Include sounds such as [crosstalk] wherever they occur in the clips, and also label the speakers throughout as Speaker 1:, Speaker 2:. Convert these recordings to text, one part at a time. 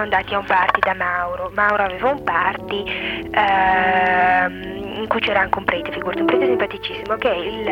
Speaker 1: siamo andati a un party da Mauro. Mauro aveva un party ehm, in cui c'era anche un prete, figurati, un prete simpaticissimo, che il...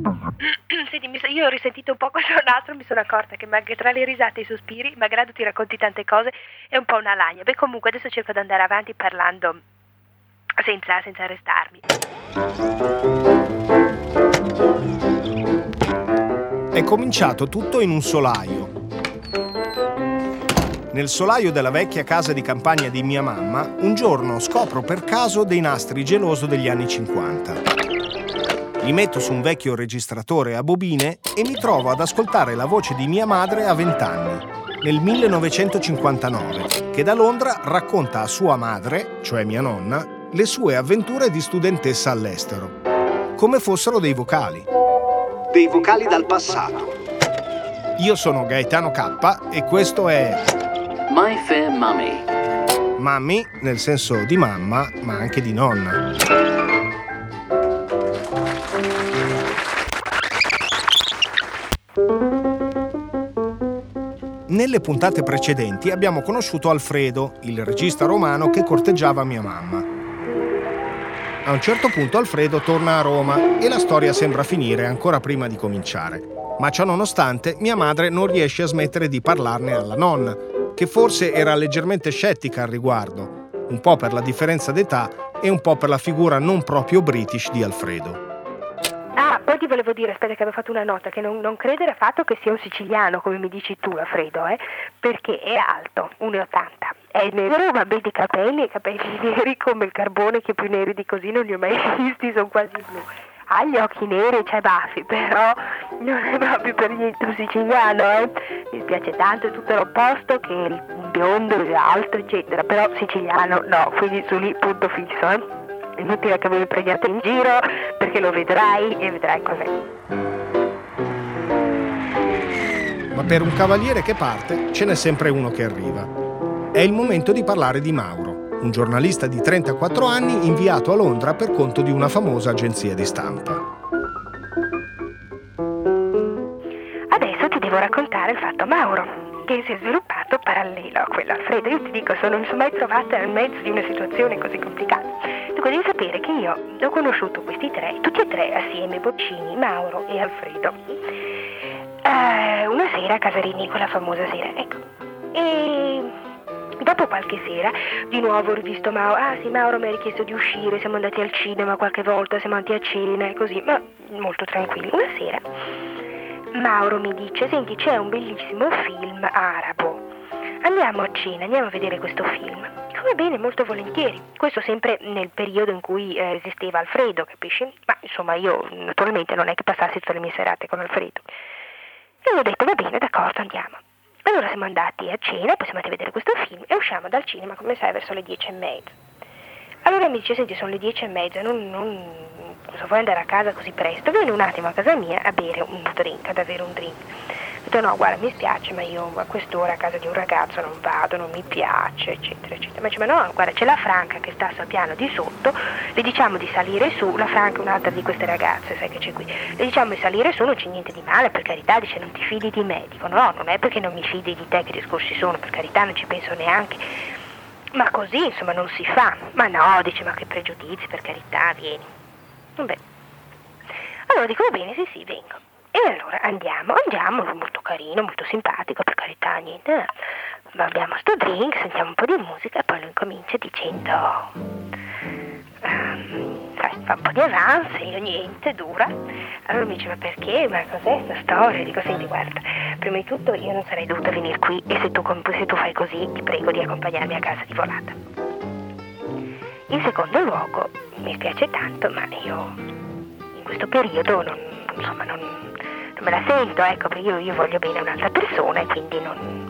Speaker 1: [clears throat] Senti, io ho risentito un po' questo nastro, mi sono accorta che tra le risate e i sospiri, malgrado ti racconti tante cose, è un po' una lagna. Beh, comunque adesso cerco di andare avanti parlando senza, senza arrestarmi.
Speaker 2: È cominciato tutto in un solaio. Nel solaio della vecchia casa di campagna di mia mamma, un giorno scopro per caso dei nastri geloso degli anni 50. Li metto su un vecchio registratore a bobine e mi trovo ad ascoltare la voce di mia madre a 20 anni, nel 1959, che da Londra racconta a sua madre, cioè mia nonna, le sue avventure di studentessa all'estero, come fossero dei vocali. Dei vocali dal passato. Io sono Gaetano K e questo è
Speaker 3: My Fair Mummy.
Speaker 2: Mammy nel senso di mamma, ma anche di nonna. Nelle puntate precedenti abbiamo conosciuto Alfredo, il regista romano che corteggiava mia mamma. A un certo punto Alfredo torna a Roma e la storia sembra finire ancora prima di cominciare. Ma ciò nonostante mia madre non riesce a smettere di parlarne alla nonna, che forse era leggermente scettica al riguardo, un po' per la differenza d'età e un po' per la figura non proprio british di Alfredo.
Speaker 1: Ah, poi ti volevo dire, aspetta che avevo fatto una nota, che non, non credere affatto che sia un siciliano, come mi dici tu, Alfredo, eh? perché è alto, 1,80. È nero, ma vedi i capelli, i capelli [laughs] neri come il carbone, che più neri di così non li ho mai [laughs] visti, sono quasi blu. Ha gli occhi neri, c'ha i baffi, però non è proprio per niente un siciliano, eh? Mi spiace tanto, tutto l'opposto che il biondo, l'altro, eccetera, però siciliano no, quindi su lì punto fisso, eh? Inutile che voi mi prendiate in giro perché lo vedrai e vedrai cos'è.
Speaker 2: Ma per un cavaliere che parte ce n'è sempre uno che arriva. È il momento di parlare di Mauro, un giornalista di 34 anni inviato a Londra per conto di una famosa agenzia di stampa.
Speaker 1: Adesso ti devo raccontare il fatto Mauro, che si è sviluppato parallelo a quello Alfredo. Io ti dico, non mi sono mai trovata nel mezzo di una situazione così complicata. Dunque devi sapere che io ho conosciuto questi tre, tutti e tre assieme, Boccini, Mauro e Alfredo, eh, una sera a casa Rini, quella famosa sera, ecco. E dopo qualche sera, di nuovo ho rivisto Mauro. Ah sì, Mauro mi ha richiesto di uscire, siamo andati al cinema qualche volta, siamo andati a cena e così, ma molto tranquilli. Una sera Mauro mi dice, senti c'è un bellissimo film arabo. Andiamo a cena, andiamo a vedere questo film. Come bene, molto volentieri. Questo sempre nel periodo in cui eh, esisteva Alfredo, capisci? Ma insomma io naturalmente non è che passassi tutte le mie serate con Alfredo. E ho detto va bene, d'accordo, andiamo. Allora siamo andati a cena, poi siamo andati a vedere questo film e usciamo dal cinema, come sai, verso le dieci e mezza. Allora mi dice, senti, sono le dieci e mezza, non, non, cosa vuoi andare a casa così presto? Vieni un attimo a casa mia a bere un drink, ad avere un drink. Detto no, guarda, mi spiace, ma io a quest'ora a casa di un ragazzo non vado, non mi piace, eccetera, eccetera. Ma dice, ma no, guarda, c'è la Franca che sta sul piano di sotto, le diciamo di salire su, la Franca è un'altra di queste ragazze, sai che c'è qui. Le diciamo di salire su, non c'è niente di male, per carità, dice non ti fidi di me. Dico no, non è perché non mi fidi di te che discorsi sono, per carità, non ci penso neanche. Ma così, insomma, non si fa. Ma no, dice, ma che pregiudizi, per carità, vieni. Vabbè. Allora dico, va bene, sì, sì, vengo. E allora andiamo, andiamo, molto carino, molto simpatico, per carità, niente. eh. Abbiamo sto drink, sentiamo un po' di musica e poi lui comincia dicendo... sai, fa un po' di avance, io niente, dura. Allora mi dice, ma perché? Ma cos'è questa storia? Dico, senti, guarda, prima di tutto io non sarei dovuta venire qui e se tu, se tu fai così ti prego di accompagnarmi a casa di volata. In secondo luogo, mi spiace tanto, ma io in questo periodo non, insomma, non, non me la sento, ecco, perché io, io voglio bene a un'altra persona e quindi non...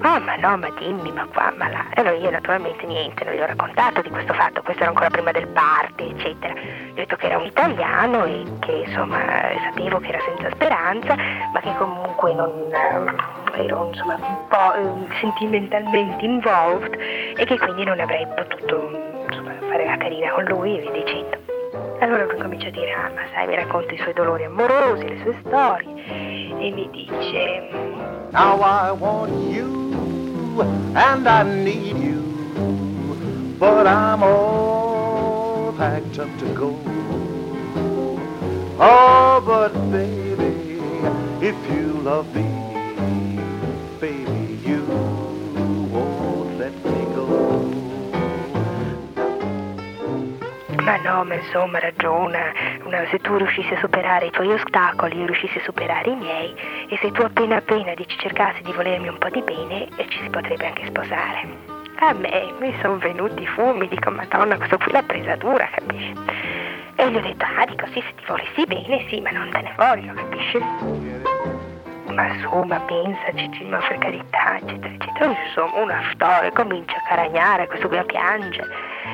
Speaker 1: Ah, ma no, ma dimmi, ma qua, ma là. E allora io naturalmente niente, non gli ho raccontato di questo fatto, questo era ancora prima del party, eccetera. Gli ho detto che era un italiano e che insomma sapevo che era senza speranza, ma che comunque non eh, ero insomma un po' eh, sentimentalmente involved e che quindi non avrei potuto insomma, fare la carina con lui e via dicendo. Allora lui comincia a dire, ah ma sai, mi racconta i suoi dolori amorosi, le sue storie e mi dice,
Speaker 4: Now I want you and I need you, but I'm all packed up to go. Oh, but baby, if you love me,
Speaker 1: Ma no, ma insomma ragiona, Una- se tu riuscissi a superare i tuoi ostacoli, io riuscissi a superare i miei, e se tu appena appena dici cercassi di volermi un po' di bene, ci si potrebbe anche sposare. A me mi sono venuti i fumi, dico madonna, questo qui l'ha presa dura, capisci? E gli ho detto, ah, dico sì, se ti volessi bene, sì, ma non te ne voglio, capisci? Ma insomma, pensaci, ci- ma per carità, eccetera, eccetera. Insomma, una storia, comincia a caragnare, questo qui a piangere,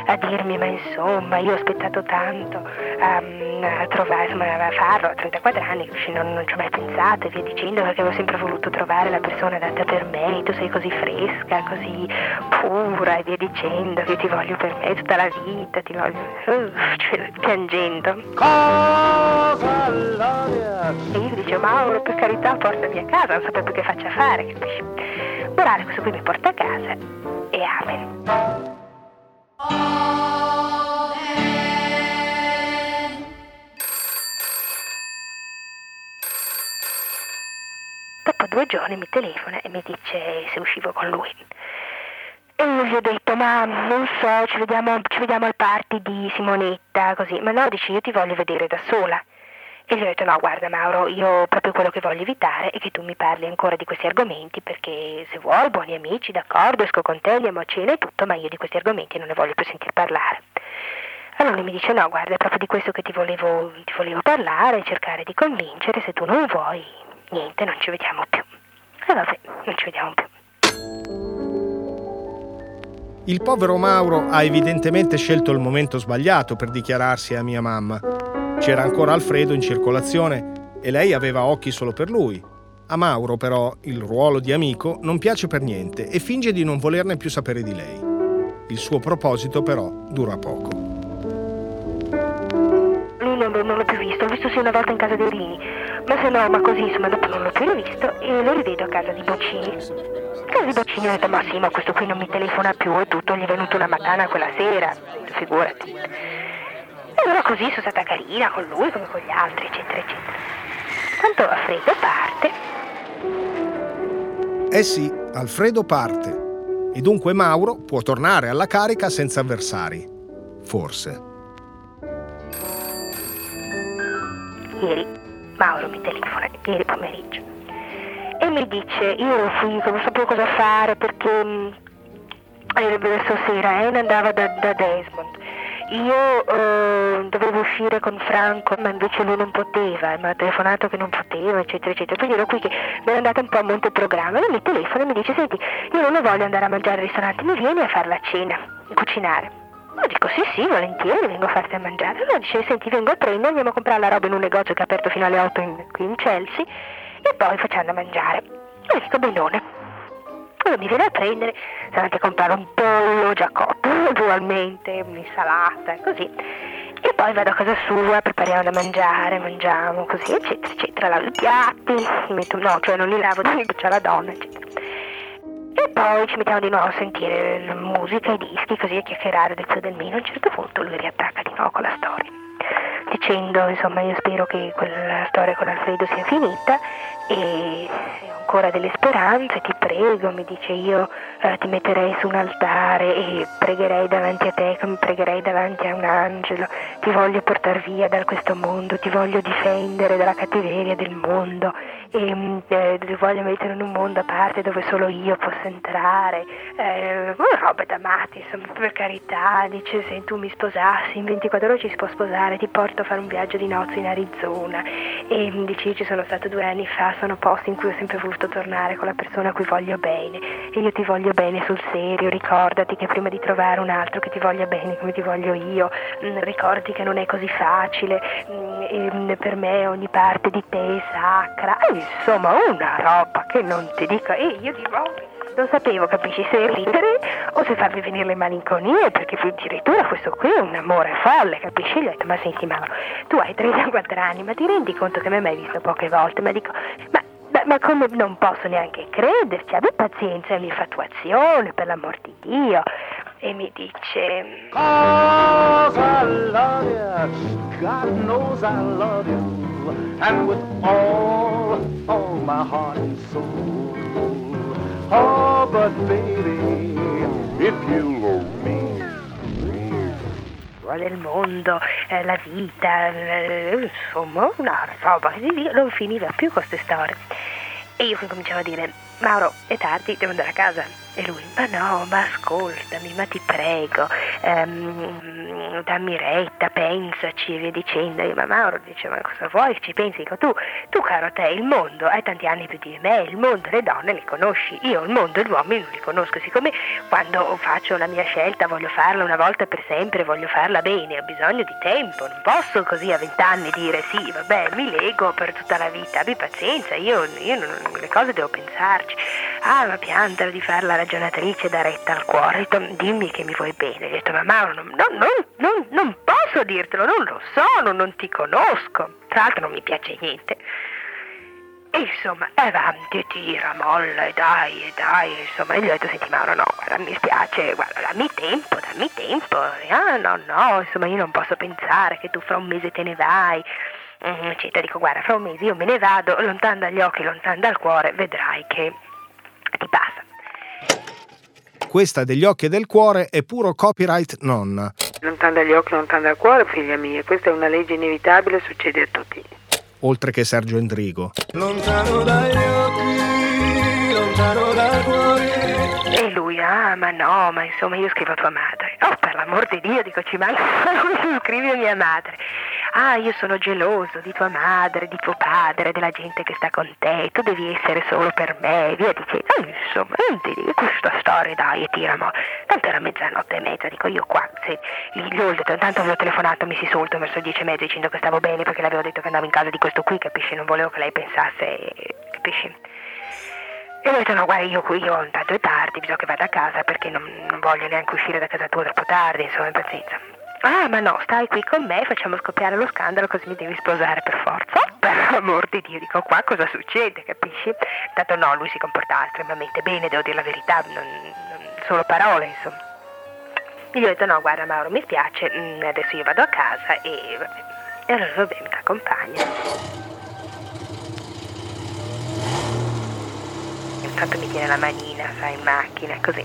Speaker 1: a dirmi, ma insomma, io ho aspettato tanto um, a trovare, insomma, a farlo a 34 anni, non, non ci ho mai pensato e via dicendo, perché avevo sempre voluto trovare la persona adatta per me, tu sei così fresca, così pura e via dicendo, che io ti voglio per me tutta la vita, ti voglio, uh, [laughs] cioè, piangendo. E io dicevo, Mauro, per carità, portami a casa, non sapevo che faccia fare, capisci? Morale, questo qui mi porta a casa e amen. Dopo due giorni mi telefona e mi dice se uscivo con lui. E io gli ho detto, ma non so, ci vediamo, ci vediamo al party di Simonetta, così. Ma no, dice, io ti voglio vedere da sola. E gli ho detto, no, guarda Mauro, io proprio quello che voglio evitare è che tu mi parli ancora di questi argomenti, perché se vuoi, buoni amici, d'accordo, esco con te, andiamo a cena e tutto, ma io di questi argomenti non ne voglio più sentir parlare. Allora lui mi dice, no, guarda, è proprio di questo che ti volevo, ti volevo parlare, cercare di convincere, se tu non vuoi, niente, non ci vediamo più. E vabbè, non ci vediamo più.
Speaker 2: Il povero Mauro ha evidentemente scelto il momento sbagliato per dichiararsi a mia mamma. C'era ancora Alfredo in circolazione e lei aveva occhi solo per lui. A Mauro però il ruolo di amico non piace per niente e finge di non volerne più sapere di lei. Il suo proposito però dura poco.
Speaker 1: Lui non, non l'ho più visto, l'ho visto sì una volta in casa dei Rini, ma se no, ma così insomma dopo non l'ho più rivisto e lo rivedo a casa di Boccini. A casa di Boccini ho detto, ma sì, ma questo qui non mi telefona più e tutto, gli è venuta una macana quella sera, figurati. Allora così sono stata carina con lui come con gli altri, eccetera, eccetera. Tanto Alfredo parte,
Speaker 2: Eh sì, Alfredo parte. E dunque Mauro può tornare alla carica senza avversari. Forse.
Speaker 1: ieri Mauro mi telefona, ieri pomeriggio, e mi dice, io fui, non sapevo cosa fare perché mh, eh, stasera Anne andava da, da Desmond. Io eh, dovevo uscire con Franco, ma invece lui non poteva, mi ha telefonato che non poteva, eccetera, eccetera. Quindi ero qui che mi ero andata un po' a monte programma e mi telefona e mi dice, senti, io non voglio andare a mangiare al ristorante, mi vieni a fare la cena, a cucinare. Io dico sì sì, volentieri, vengo a farti a mangiare. Allora dice, senti, vengo a prendere, andiamo a comprare la roba in un negozio che è aperto fino alle 8 in- qui in Chelsea e poi facciamo da mangiare. Io dico benone. Allora mi viene a prendere, sarà anche a comprare un pollo già cotto, [laughs] ugualmente, un'insalata e così. E poi vado a casa sua, prepariamo da mangiare, mangiamo così, eccetera, eccetera. Lavo i piatti, metto, no, cioè non li lavo, [laughs] c'è la donna, eccetera. E poi ci mettiamo di nuovo a sentire musica, i dischi, così a chiacchierare del e del meno. A un certo punto lui riattacca di nuovo con la storia, dicendo, insomma, io spero che quella storia con Alfredo sia finita e ancora delle speranze, ti prego, mi dice io eh, ti metterei su un altare e pregherei davanti a te come pregherei davanti a un angelo, ti voglio portare via da questo mondo, ti voglio difendere dalla cattiveria del mondo e mm, eh, ti voglio mettere in un mondo a parte dove solo io posso entrare, eh, roba da matti, insomma, per carità, dice se tu mi sposassi, in 24 ore ci si può sposare, ti porto a fare un viaggio di nozze in Arizona. E mm, dice ci sono stato due anni fa, sono posti in cui ho sempre voluto tornare con la persona a cui voglio bene. E io ti voglio bene sul serio, ricordati che prima di trovare un altro che ti voglia bene come ti voglio io, mm, ricordati che non è così facile mm, mm, per me ogni parte di te è sacra, E, insomma una roba che non ti dico e io dico "Oh, non sapevo, capisci, se ridere o se farvi venire le malinconie, perché addirittura questo qui è un amore folle, capisci? Gli ho detto, ma senti Mauro, tu hai 34 anni, ma ti rendi conto che mi hai visto poche volte? Ma dico, ma, ma ma come non posso neanche crederci, abbi pazienza, è infatuazione, per l'amor di Dio. E mi dice...
Speaker 4: Cause I love you, God knows I love you, and with all, all my heart and soul. Oh, but baby, if you love me,
Speaker 1: del mondo, eh, la vita, eh, insomma, una roba via, non finiva più queste storie. E io cominciavo a dire, Mauro, è tardi, devo andare a casa. E lui, ma no, ma ascoltami, ma ti prego, ehm, dammi retta, pensaci e via dicendo. Io, ma Mauro dice, ma cosa vuoi ci pensi? Dico, tu, tu caro te, il mondo, hai tanti anni più di me, il mondo, le donne le conosci, io il mondo gli uomini non li conosco, siccome quando faccio la mia scelta voglio farla una volta per sempre, voglio farla bene, ho bisogno di tempo, non posso così a vent'anni dire sì, vabbè, mi lego per tutta la vita, abbi pazienza, io, io non, le cose devo pensarci. Ah, ma piantala di farla ragionatrice da retta al cuore. Dimmi che mi vuoi bene. Ho detto, ma Mauro, non, non, non, non posso dirtelo, non lo so, non ti conosco. Tra l'altro non mi piace niente. E insomma, avanti e tira, molla, e dai, e dai, insomma, e gli ho detto, senti Mauro, no, guarda, mi spiace, guarda, dammi tempo, dammi tempo. ah, no, no, insomma, io non posso pensare che tu fra un mese te ne vai. Mm, eccetera, dico, guarda, fra un mese io me ne vado, lontano dagli occhi, lontano dal cuore, vedrai che ti passa.
Speaker 2: Questa degli occhi e del cuore è puro copyright nonna.
Speaker 5: Lontano dagli occhi, lontano dal cuore, figlia mia, questa è una legge inevitabile, succede a tutti.
Speaker 2: Oltre che Sergio Endrigo.
Speaker 4: lontano dagli occhi, lontano dal cuore.
Speaker 1: Ah, ma no, ma insomma io scrivo a tua madre. Oh, per l'amor di Dio, dico, ci manca [laughs] scrivi a mia madre. Ah, io sono geloso di tua madre, di tuo padre, della gente che sta con te, tu devi essere solo per me, via dicendo. Eh, insomma, non ti dico questa storia, dai, e tiramo. Tanto era mezzanotte e mezza, dico io qua, se gli ho intanto avevo telefonato, mi si solto verso dieci e mezza dicendo che stavo bene perché le avevo detto che andavo in casa di questo qui, capisci? Non volevo che lei pensasse, capisci? E ho detto no guarda io qui io intanto è tardi, bisogna che vada a casa perché non, non voglio neanche uscire da casa tua troppo tardi, insomma, pazienza. Ah, ma no, stai qui con me, facciamo scoppiare lo scandalo così mi devi sposare per forza. [laughs] Per l'amor di Dio, dico qua cosa succede, capisci? Tanto no, lui si comportava estremamente bene, devo dire la verità, non, non solo parole, insomma. Gli ho detto no, guarda Mauro, mi spiace, mm, adesso io vado a casa e. E allora vabbè, mi accompagna. Intanto mi tiene la manina, sai, in macchina, così.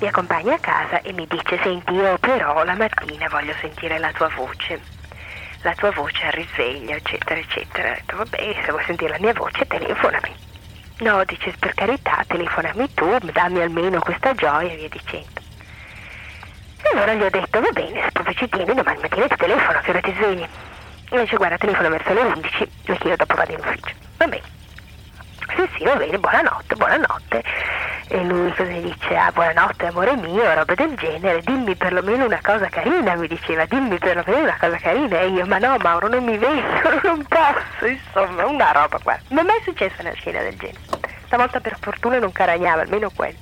Speaker 1: Mi accompagna a casa e mi dice senti io però la mattina voglio sentire la tua voce. La tua voce al risveglio eccetera eccetera. Ho detto vabbè se vuoi sentire la mia voce telefonami. No dice per carità telefonami tu dammi almeno questa gioia e via dicendo. E allora gli ho detto va bene se proprio ci tieni domani mattina ti telefono che ora ti svegli? E dice guarda telefono verso le 11 perché io dopo vado in ufficio. Va bene sì sì va bene buonanotte buonanotte e lui così dice, ah buonanotte amore mio, roba del genere, dimmi perlomeno una cosa carina, mi diceva, dimmi perlomeno una cosa carina. E io, ma no Mauro, non mi vedo, [laughs] non posso, insomma, una roba qua. Non è mai successa una scena del genere. Stavolta per fortuna non caragnava, almeno quello.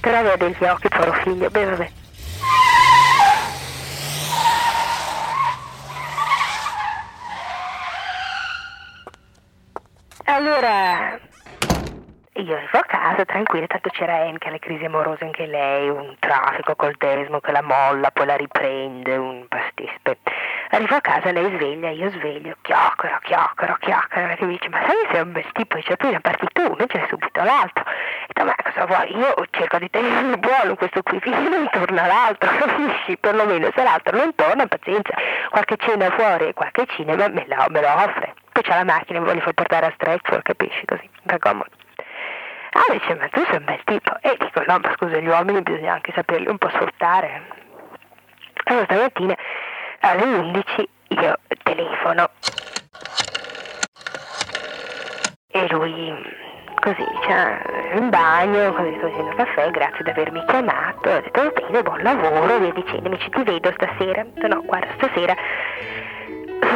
Speaker 1: Però aveva degli occhi, povero figlio, beh vabbè. Allora, io arrivo a casa tranquilla, tanto c'era Anne che crisi amorose anche lei, un traffico col desmo che la molla, poi la riprende, un pastispe. Arrivo a casa, lei sveglia, io sveglio, chiacchiero, chiacchiero, chiacchiero, e mi dice, ma sai sei un bel tipo, dice, prima parti tu, invece subito l'altro. E dico, ma cosa vuoi? Io cerco di tenere buono questo qui, finché non torna l'altro, [laughs] capisci? Perlomeno se l'altro non torna, pazienza, qualche cena fuori, qualche cinema me lo, me lo offre. Poi c'ha la macchina, mi voglio far portare a stretch, capisci, così, per comodo. Ah, dice, ma tu sei un bel tipo. E dico, no, ma scusa, gli uomini bisogna anche saperli un po' sfruttare. Allora stamattina alle 11 io telefono. E lui così, cioè, in bagno, così sto facendo caffè, grazie di avermi chiamato. Ho detto, bene, buon lavoro, via dicendomi, ci ti vedo stasera. No, guarda, stasera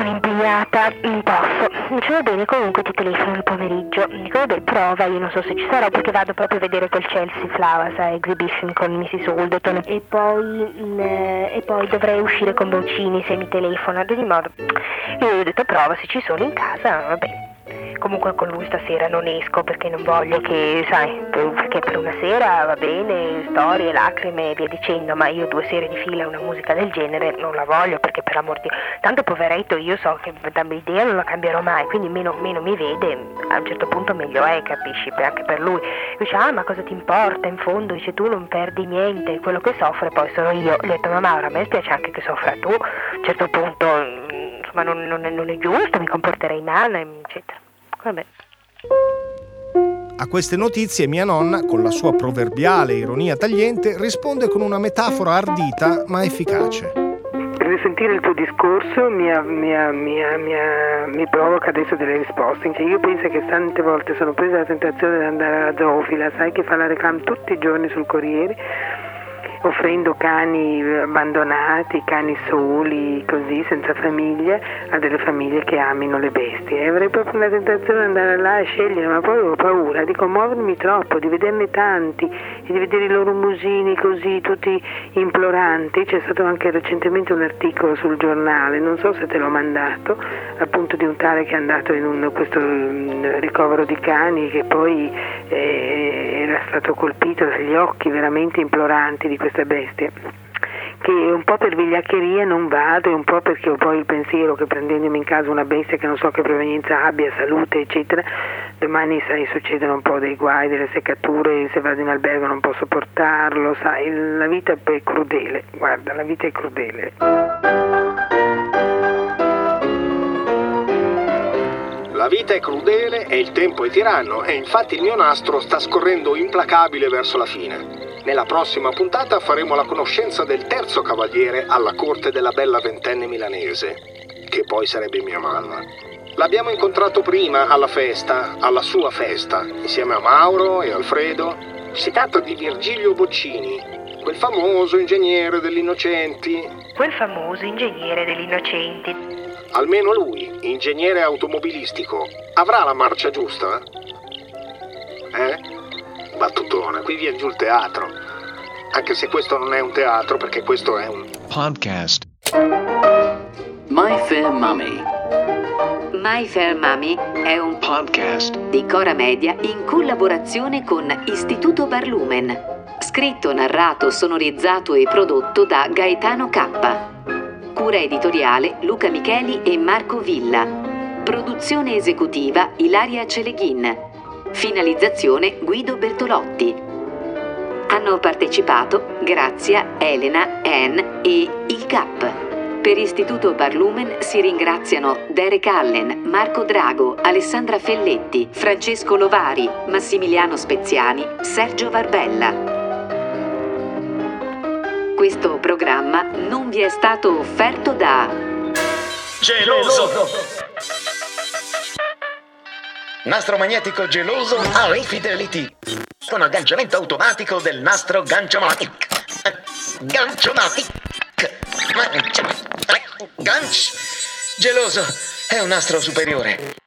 Speaker 1: sono impegnata, non posso. Va bene, comunque ti telefono il pomeriggio. Dico vabbè, prova, io non so se ci sarò perché vado proprio a vedere quel Chelsea Flowers Exhibition con Mrs. Alderton e poi, mh, mm, e poi dovrei uscire con Bocini se mi telefona, ad ogni modo. Io ho detto prova se ci sono in casa, va bene. Comunque con lui stasera non esco perché non voglio che, sai, perché per una sera va bene, storie, lacrime e via dicendo, ma io due sere di fila una musica del genere non la voglio perché per amor di tanto poveretto io so che da idea non la cambierò mai, quindi meno, meno mi vede, a un certo punto meglio è, capisci, anche per lui. Dice, ah ma cosa ti importa in fondo? Dice tu non perdi niente, quello che soffre poi sono io. Gli ho detto, ma Maura, a me spiace anche che soffra tu, a un certo punto insomma non, non, è, non è giusto, mi comporterei male, eccetera. Vabbè.
Speaker 2: A queste notizie mia nonna, con la sua proverbiale ironia tagliente, risponde con una metafora ardita ma efficace.
Speaker 5: Risentire il tuo discorso mi, mi, mi, mi, provoca adesso delle risposte. Cioè io penso che tante volte sono presa la tentazione di andare alla zoofila, sai che fa la reclam tutti i giorni sul Corriere offrendo cani abbandonati, cani soli, così, senza famiglia, a delle famiglie che amino le bestie. E avrei proprio una tentazione di andare là a scegliere, ma poi ho paura di commuovermi troppo, di vederne tanti e di vedere i loro musini così, tutti imploranti. C'è stato anche recentemente un articolo sul giornale, non so se te l'ho mandato, appunto di un tale che è andato in un, questo mm, ricovero di cani che poi eh, era stato colpito dagli occhi veramente imploranti di questo queste bestie che un po' per vigliaccheria non vado e un po' perché ho poi il pensiero che prendendomi in casa una bestia che non so che provenienza abbia, salute eccetera, domani sai succedono un po' dei guai, delle seccature, se vado in albergo non posso portarlo, sai, la vita è crudele, guarda, la vita è crudele.
Speaker 2: La vita è crudele e il tempo è tiranno e infatti il mio nastro sta scorrendo implacabile verso la fine. Nella prossima puntata faremo la conoscenza del terzo cavaliere alla corte della bella ventenne milanese, che poi sarebbe mia mamma. L'abbiamo incontrato prima alla festa, alla sua festa, insieme a Mauro e Alfredo. Si tratta di Virgilio Boccini, quel famoso ingegnere degli innocenti.
Speaker 1: Quel famoso ingegnere degli innocenti.
Speaker 2: Almeno lui, ingegnere automobilistico, avrà la marcia giusta? Eh? battutona, qui viene giù il teatro. Anche se questo non è un teatro, perché questo è un
Speaker 3: podcast. My Fair Mummy.
Speaker 6: My Fair Mummy è un
Speaker 3: podcast
Speaker 6: di Cora Media in collaborazione con Istituto Barlumen. Scritto, narrato, sonorizzato e prodotto da Gaetano K. Cura editoriale Luca Micheli e Marco Villa. Produzione esecutiva Ilaria Celeghin. Finalizzazione Guido Bertolotti. Hanno partecipato Grazia, Elena, Ann e il CAP. Per Istituto Barlumen si ringraziano Derek Allen, Marco Drago, Alessandra Felletti, Francesco Lovari, Massimiliano Speziani, Sergio Varbella. Questo programma non vi è stato offerto da
Speaker 7: Geloso! Nastro magnetico geloso a Fidelity con agganciamento automatico del nastro Ganchomatic. Ganchomatic. Ganch. Geloso è un nastro superiore.